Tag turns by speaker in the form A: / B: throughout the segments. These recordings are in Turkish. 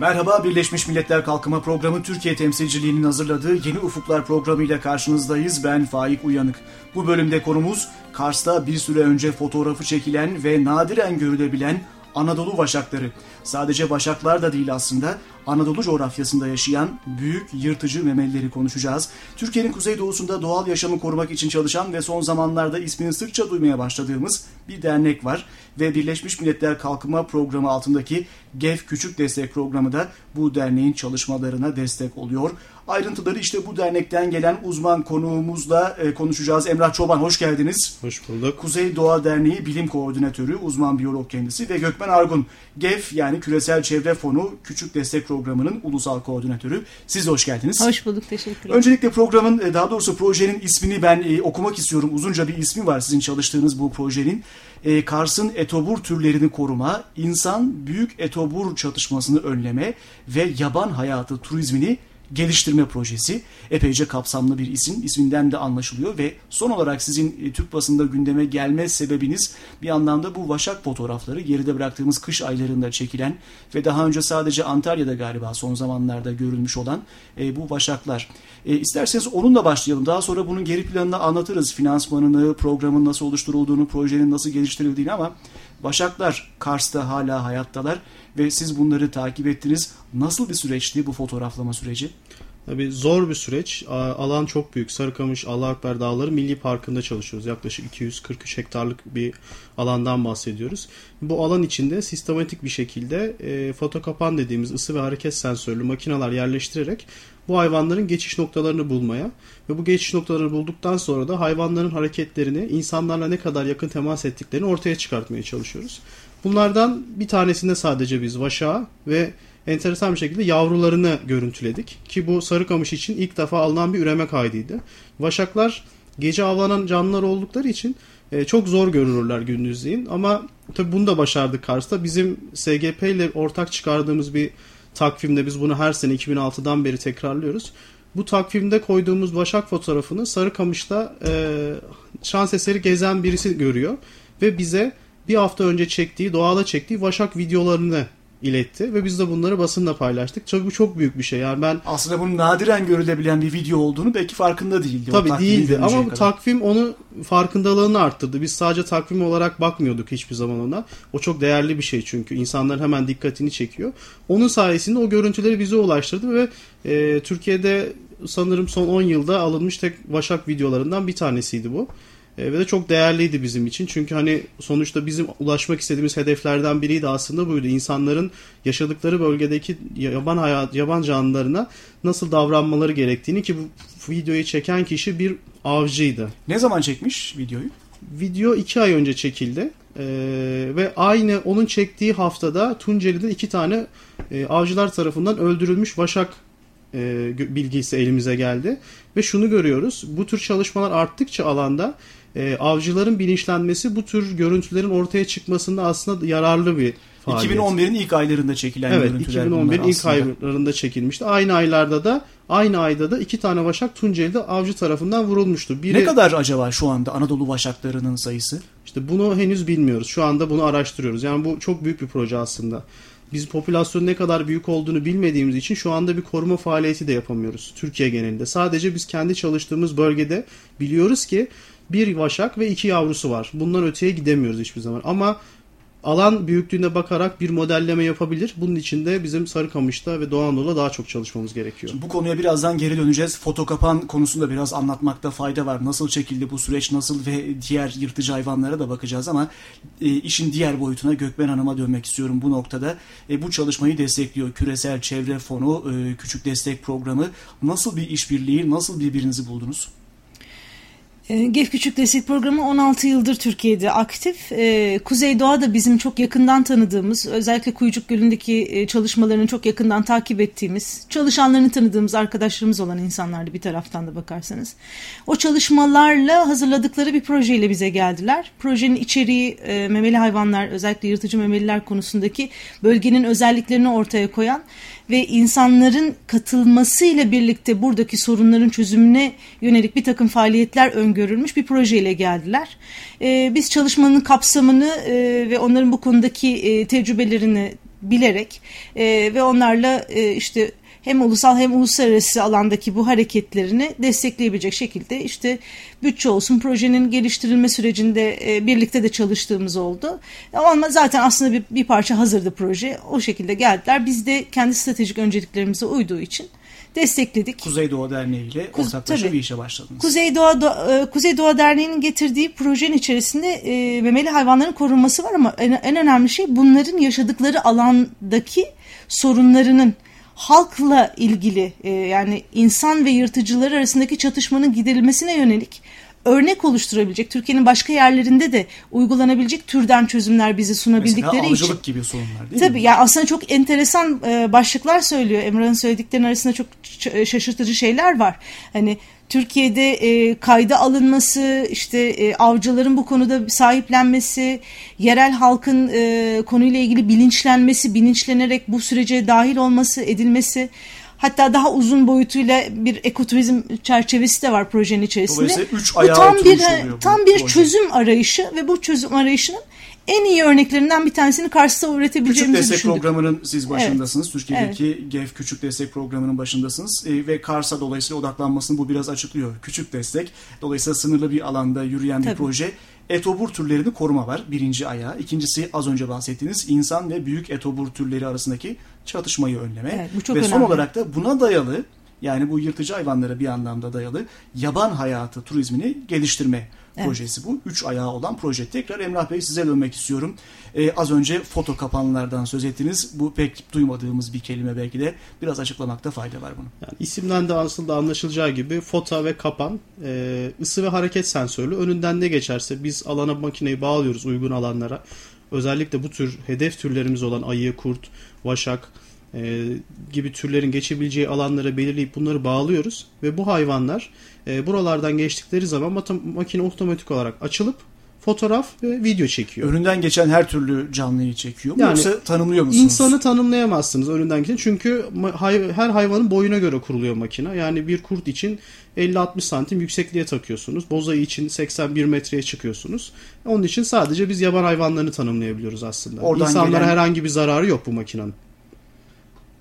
A: Merhaba, Birleşmiş Milletler Kalkınma Programı Türkiye temsilciliğinin hazırladığı Yeni Ufuklar programıyla karşınızdayız. Ben Faik Uyanık. Bu bölümde konumuz Kars'ta bir süre önce fotoğrafı çekilen ve nadiren görülebilen Anadolu vaşakları. Sadece vaşaklar da değil aslında Anadolu coğrafyasında yaşayan büyük yırtıcı memelileri konuşacağız. Türkiye'nin kuzeydoğusunda doğal yaşamı korumak için çalışan ve son zamanlarda ismini sıkça duymaya başladığımız bir dernek var. Ve Birleşmiş Milletler Kalkınma Programı altındaki GEF Küçük Destek Programı da bu derneğin çalışmalarına destek oluyor. Ayrıntıları işte bu dernekten gelen uzman konuğumuzla e, konuşacağız. Emrah Çoban hoş geldiniz.
B: Hoş bulduk.
A: Kuzey Doğa Derneği Bilim Koordinatörü, uzman biyolog kendisi ve Gökmen Argun, GEF yani Küresel Çevre Fonu Küçük Destek Programı'nın ulusal koordinatörü. Siz de hoş geldiniz.
C: Hoş bulduk, teşekkür ederim.
A: Öncelikle programın, e, daha doğrusu projenin ismini ben e, okumak istiyorum. Uzunca bir ismi var sizin çalıştığınız bu projenin. E, Kars'ın etobur türlerini koruma, insan büyük etobur çatışmasını önleme ve yaban hayatı turizmini geliştirme projesi. Epeyce kapsamlı bir isim. İsminden de anlaşılıyor ve son olarak sizin e, Türk basında gündeme gelme sebebiniz bir anlamda bu vaşak fotoğrafları geride bıraktığımız kış aylarında çekilen ve daha önce sadece Antalya'da galiba son zamanlarda görülmüş olan e, bu vaşaklar. E, isterseniz onunla başlayalım. Daha sonra bunun geri planını anlatırız. Finansmanını, programın nasıl oluşturulduğunu, projenin nasıl geliştirildiğini ama Başaklar Kars'ta hala hayattalar ve siz bunları takip ettiniz. Nasıl bir süreçti bu fotoğraflama süreci?
B: Tabii zor bir süreç. Alan çok büyük. Sarıkamış, Allahakber Dağları Milli Parkı'nda çalışıyoruz. Yaklaşık 243 hektarlık bir alandan bahsediyoruz. Bu alan içinde sistematik bir şekilde e, fotokapan dediğimiz ısı ve hareket sensörlü makineler yerleştirerek bu hayvanların geçiş noktalarını bulmaya ve bu geçiş noktalarını bulduktan sonra da hayvanların hareketlerini, insanlarla ne kadar yakın temas ettiklerini ortaya çıkartmaya çalışıyoruz. Bunlardan bir tanesinde sadece biz vaşağı ve enteresan bir şekilde yavrularını görüntüledik. Ki bu sarıkamış için ilk defa alınan bir üreme kaydıydı. Vaşaklar gece avlanan canlılar oldukları için e, çok zor görünürler gündüzleyin. Ama tabi bunu da başardık Kars'ta. Bizim SGP ile ortak çıkardığımız bir takvimde biz bunu her sene 2006'dan beri tekrarlıyoruz. Bu takvimde koyduğumuz Başak fotoğrafını Sarıkamış'ta e, şans eseri gezen birisi görüyor ve bize bir hafta önce çektiği, doğada çektiği Vaşak videolarını iletti ve biz de bunları basınla paylaştık. Tabii bu çok büyük bir şey. Yani ben
A: aslında bunun nadiren görülebilen bir video olduğunu belki farkında değildi.
B: Tabii değildi ama bu takvim onu farkındalığını arttırdı. Biz sadece takvim olarak bakmıyorduk hiçbir zaman ona. O çok değerli bir şey çünkü insanların hemen dikkatini çekiyor. Onun sayesinde o görüntüleri bize ulaştırdı ve e, Türkiye'de sanırım son 10 yılda alınmış tek Vaşak videolarından bir tanesiydi bu. E, ve de çok değerliydi bizim için. Çünkü hani sonuçta bizim ulaşmak istediğimiz hedeflerden biriydi aslında buydu. İnsanların yaşadıkları bölgedeki yaban hayat, yaban canlılarına nasıl davranmaları gerektiğini ki bu videoyu çeken kişi bir avcıydı.
A: Ne zaman çekmiş videoyu?
B: Video iki ay önce çekildi. Ee, ve aynı onun çektiği haftada Tunceli'de iki tane e, avcılar tarafından öldürülmüş vaşak e, bilgisi elimize geldi. Ve şunu görüyoruz. Bu tür çalışmalar arttıkça alanda e, avcıların bilinçlenmesi bu tür görüntülerin ortaya çıkmasında aslında yararlı bir
A: faaliyet. 2011'in ilk aylarında çekilen
B: evet,
A: görüntüler
B: 2011 ilk aylarında çekilmişti. Aynı aylarda da aynı ayda da iki tane vaşak Tunceli'de avcı tarafından vurulmuştu.
A: Biri, ne kadar acaba şu anda Anadolu vaşaklarının sayısı?
B: İşte bunu henüz bilmiyoruz. Şu anda bunu araştırıyoruz. Yani bu çok büyük bir proje aslında. Biz popülasyonun ne kadar büyük olduğunu bilmediğimiz için şu anda bir koruma faaliyeti de yapamıyoruz Türkiye genelinde. Sadece biz kendi çalıştığımız bölgede biliyoruz ki bir vaşak ve iki yavrusu var. Bundan öteye gidemiyoruz hiçbir zaman. Ama alan büyüklüğüne bakarak bir modelleme yapabilir. Bunun için de bizim Sarıkamış'ta ve Doğu Anadolu'da daha çok çalışmamız gerekiyor.
A: Şimdi bu konuya birazdan geri döneceğiz. Fotokapan konusunda biraz anlatmakta fayda var. Nasıl çekildi bu süreç, nasıl ve diğer yırtıcı hayvanlara da bakacağız ama e, işin diğer boyutuna Gökmen Hanım'a dönmek istiyorum bu noktada. E, bu çalışmayı destekliyor. Küresel Çevre Fonu, e, Küçük Destek Programı. Nasıl bir işbirliği, nasıl birbirinizi buldunuz?
C: Ee, GEF Küçük Destek Programı 16 yıldır Türkiye'de aktif. Ee, Kuzey Doğa da bizim çok yakından tanıdığımız, özellikle Kuyucuk Gölü'ndeki e, çalışmalarını çok yakından takip ettiğimiz, çalışanlarını tanıdığımız arkadaşlarımız olan insanlardı bir taraftan da bakarsanız. O çalışmalarla hazırladıkları bir projeyle bize geldiler. Projenin içeriği e, memeli hayvanlar, özellikle yırtıcı memeliler konusundaki bölgenin özelliklerini ortaya koyan ve insanların katılmasıyla birlikte buradaki sorunların çözümüne yönelik bir takım faaliyetler öngörülmüş bir projeyle geldiler. E, biz çalışmanın kapsamını e, ve onların bu konudaki e, tecrübelerini bilerek e, ve onlarla e, işte hem ulusal hem uluslararası alandaki bu hareketlerini destekleyebilecek şekilde işte bütçe olsun projenin geliştirilme sürecinde e, birlikte de çalıştığımız oldu. Ama zaten aslında bir, bir parça hazırdı proje. O şekilde geldiler. Biz de kendi stratejik önceliklerimize uyduğu için destekledik.
A: Kuzeydoğu Derneği ile Kuz, ortaklaşa tabii. bir işe başladınız.
C: Kuzeydoğu, Do e, Kuzeydoğu Derneği'nin getirdiği projenin içerisinde e, memeli hayvanların korunması var ama en, en önemli şey bunların yaşadıkları alandaki sorunlarının halkla ilgili e, yani insan ve yırtıcılar arasındaki çatışmanın giderilmesine yönelik örnek oluşturabilecek, Türkiye'nin başka yerlerinde de uygulanabilecek türden çözümler bizi sunabildikleri Mesela
A: için. Mesela gibi sorunlar değil
C: Tabii, mi? Yani aslında çok enteresan e, başlıklar söylüyor. Emrah'ın söylediklerinin arasında çok şaşırtıcı şeyler var. Hani Türkiye'de e, kayda alınması, işte e, avcıların bu konuda sahiplenmesi, yerel halkın e, konuyla ilgili bilinçlenmesi, bilinçlenerek bu sürece dahil olması, edilmesi. Hatta daha uzun boyutuyla bir ekoturizm çerçevesi de var projenin içerisinde.
A: Üç
C: bu tam bir
A: tam
C: bir proje. çözüm arayışı ve bu çözüm arayışının en iyi örneklerinden bir tanesini Kars'ta üretebileceğimizi
A: Küçük
C: Destek
A: Programı'nın siz başındasınız. Evet. Türkiye'deki evet. GEF Küçük Destek Programı'nın başındasınız. E, ve Kars'a dolayısıyla odaklanmasını bu biraz açıklıyor. Küçük destek. Dolayısıyla sınırlı bir alanda yürüyen Tabii. bir proje. Etobur türlerini koruma var birinci ayağı. İkincisi az önce bahsettiğiniz insan ve büyük etobur türleri arasındaki çatışmayı önleme. Evet, bu çok ve önemli. son olarak da buna dayalı yani bu yırtıcı hayvanlara bir anlamda dayalı yaban hayatı turizmini geliştirme evet. projesi bu. Üç ayağı olan proje. Tekrar Emrah Bey size dönmek istiyorum. Ee, az önce foto kapanlardan söz ettiniz. Bu pek duymadığımız bir kelime belki de. Biraz açıklamakta fayda var bunu.
B: Yani isimden de aslında anlaşılacağı gibi foto ve kapan e, ısı ve hareket sensörlü. Önünden ne geçerse biz alana makineyi bağlıyoruz uygun alanlara. Özellikle bu tür hedef türlerimiz olan ayı, kurt, vaşak, e, gibi türlerin geçebileceği alanlara belirleyip bunları bağlıyoruz ve bu hayvanlar e, buralardan geçtikleri zaman makine otomatik olarak açılıp fotoğraf ve video çekiyor.
A: Önünden geçen her türlü canlıyı çekiyor mu yani, yoksa tanımlıyor musunuz?
B: İnsanı tanımlayamazsınız önünden geçen çünkü her hayvanın boyuna göre kuruluyor makine. Yani bir kurt için 50-60 santim yüksekliğe takıyorsunuz. Bozayı için 81 metreye çıkıyorsunuz. Onun için sadece biz yaban hayvanlarını tanımlayabiliyoruz aslında. Oradan İnsanlara gelen... herhangi bir zararı yok bu makinenin.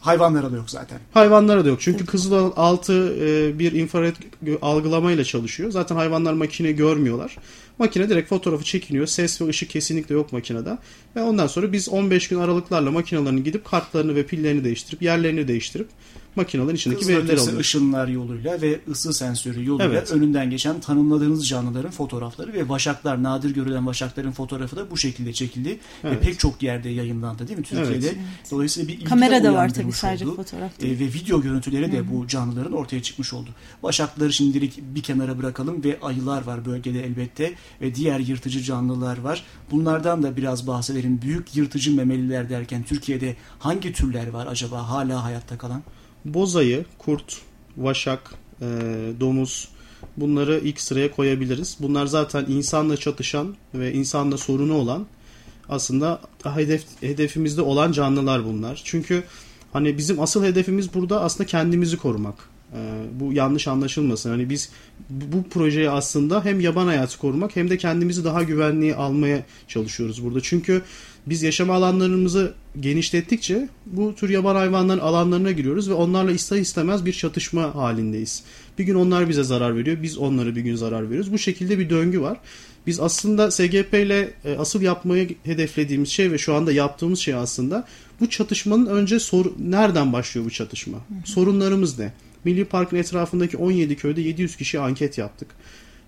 A: Hayvanlara da yok zaten.
B: Hayvanlara da yok. Çünkü kızıl altı e, bir infrared algılamayla çalışıyor. Zaten hayvanlar makine görmüyorlar. Makine direkt fotoğrafı çekiniyor. Ses ve ışık kesinlikle yok makinede. Ve ondan sonra biz 15 gün aralıklarla makinelerini gidip kartlarını ve pillerini değiştirip yerlerini değiştirip makinelerin içindeki verileri alıyoruz.
A: ışınlar yoluyla ve ısı sensörü yoluyla evet. önünden geçen tanımladığınız canlıların fotoğrafları ve vaşaklar, nadir görülen vaşakların fotoğrafı da bu şekilde çekildi. Evet. Ve pek çok yerde yayınlandı değil mi Türkiye'de? Evet. Dolayısıyla bir
C: Kamera da var tabii sadece oldu. fotoğraf
A: değil. E, ve video görüntüleri de Hı-hı. bu canlıların ortaya çıkmış oldu. Vaşakları şimdilik bir kenara bırakalım ve ayılar var bölgede elbette ve diğer yırtıcı canlılar var. Bunlardan da biraz bahsedelim. Büyük yırtıcı memeliler derken Türkiye'de hangi türler var acaba hala hayatta kalan?
B: bozayı, kurt, vaşak, e, domuz bunları ilk sıraya koyabiliriz. Bunlar zaten insanla çatışan ve insanla sorunu olan aslında hedef hedefimizde olan canlılar bunlar. Çünkü hani bizim asıl hedefimiz burada aslında kendimizi korumak. Ee, bu yanlış anlaşılmasın. Hani biz bu projeyi aslında hem yaban hayatı korumak hem de kendimizi daha güvenliğe almaya çalışıyoruz burada. Çünkü biz yaşam alanlarımızı genişlettikçe bu tür yaban hayvanların alanlarına giriyoruz ve onlarla ister istemez bir çatışma halindeyiz. Bir gün onlar bize zarar veriyor, biz onlara bir gün zarar veriyoruz. Bu şekilde bir döngü var. Biz aslında SGP ile e, asıl yapmayı hedeflediğimiz şey ve şu anda yaptığımız şey aslında bu çatışmanın önce sor nereden başlıyor bu çatışma? Sorunlarımız ne? Milli Park'ın etrafındaki 17 köyde 700 kişi anket yaptık.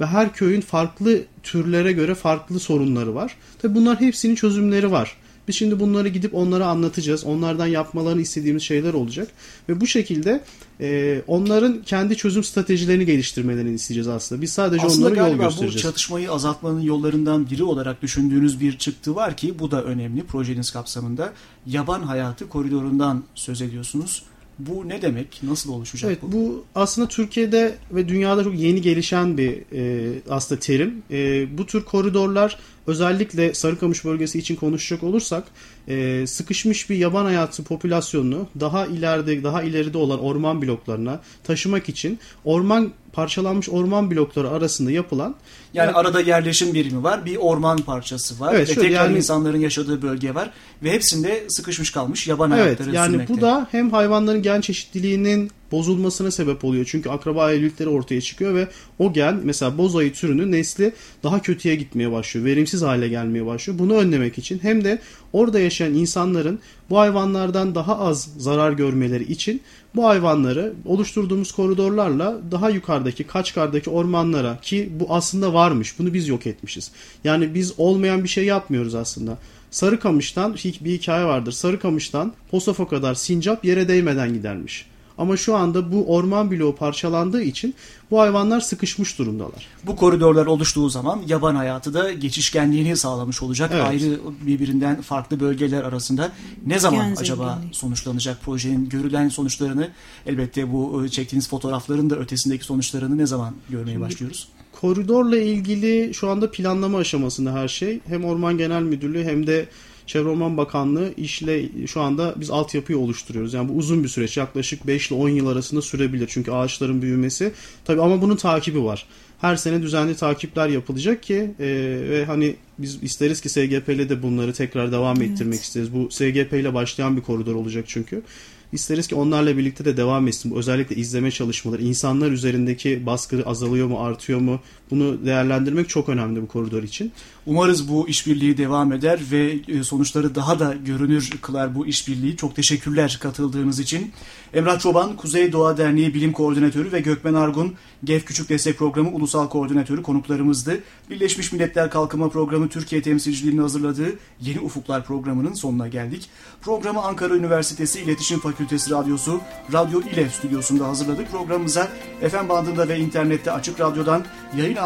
B: Ve her köyün farklı türlere göre farklı sorunları var. Tabi bunlar hepsinin çözümleri var. Biz şimdi bunları gidip onlara anlatacağız. Onlardan yapmalarını istediğimiz şeyler olacak. Ve bu şekilde e, onların kendi çözüm stratejilerini geliştirmelerini isteyeceğiz aslında. Biz sadece aslında onlara yol göstereceğiz. Aslında
A: bu çatışmayı azaltmanın yollarından biri olarak düşündüğünüz bir çıktı var ki bu da önemli projeniz kapsamında. Yaban hayatı koridorundan söz ediyorsunuz. Bu ne demek? Nasıl oluşacak
B: evet,
A: bu?
B: Bu aslında Türkiye'de ve dünyada çok yeni gelişen bir e, aslında terim. E, bu tür koridorlar özellikle Sarıkamış bölgesi için konuşacak olursak e, sıkışmış bir yaban hayatı popülasyonunu daha ileride daha ileride olan orman bloklarına taşımak için orman parçalanmış orman blokları arasında yapılan
A: yani evet. arada yerleşim birimi var, bir orman parçası var evet, ve tekrar yani, insanların yaşadığı bölge var ve hepsinde sıkışmış kalmış yaban evet, hayatları
B: yani
A: sürmekte.
B: bu da hem hayvanların gen çeşitliliğinin bozulmasına sebep oluyor. Çünkü akraba evlilikleri ortaya çıkıyor ve o gen mesela bozayı türünün nesli daha kötüye gitmeye başlıyor. Verimsiz hale gelmeye başlıyor. Bunu önlemek için hem de orada yaşayan insanların bu hayvanlardan daha az zarar görmeleri için bu hayvanları oluşturduğumuz koridorlarla daha yukarıdaki Kaçkar'daki ormanlara ki bu aslında varmış. Bunu biz yok etmişiz. Yani biz olmayan bir şey yapmıyoruz aslında. Sarıkamış'tan bir hikaye vardır. Sarıkamış'tan Posof'a kadar sincap yere değmeden gidermiş. Ama şu anda bu orman bloğu parçalandığı için bu hayvanlar sıkışmış durumdalar.
A: Bu koridorlar oluştuğu zaman yaban hayatı da geçişkenliğini sağlamış olacak. Evet. Ayrı birbirinden farklı bölgeler arasında ne zaman Gen acaba zenginliği. sonuçlanacak projenin görülen sonuçlarını elbette bu e, çektiğiniz fotoğrafların da ötesindeki sonuçlarını ne zaman görmeye Şimdi, başlıyoruz?
B: Koridorla ilgili şu anda planlama aşamasında her şey. Hem Orman Genel Müdürlüğü hem de Çevre Orman Bakanlığı işle şu anda biz altyapıyı oluşturuyoruz. Yani bu uzun bir süreç. Yaklaşık 5 ile 10 yıl arasında sürebilir. Çünkü ağaçların büyümesi. Tabii ama bunun takibi var. Her sene düzenli takipler yapılacak ki e, ve hani biz isteriz ki SGP ile de bunları tekrar devam evet. ettirmek isteriz. Bu SGP ile başlayan bir koridor olacak çünkü. İsteriz ki onlarla birlikte de devam etsin. Özellikle izleme çalışmaları. insanlar üzerindeki baskı azalıyor mu, artıyor mu? Bunu değerlendirmek çok önemli bu koridor için.
A: Umarız bu işbirliği devam eder ve e, sonuçları daha da görünür kılar bu işbirliği. Çok teşekkürler katıldığınız için. Emrah Çoban, Kuzey Doğa Derneği Bilim Koordinatörü ve Gökmen Argun, GEF Küçük Destek Programı Ulusal Koordinatörü konuklarımızdı. Birleşmiş Milletler Kalkınma Programı Türkiye temsilciliğinin hazırladığı Yeni Ufuklar programının sonuna geldik. Programı Ankara Üniversitesi İletişim Fakültesi Radyosu, Radyo İLEF stüdyosunda hazırladık. Programımıza FM bandında ve internette Açık Radyo'dan yayın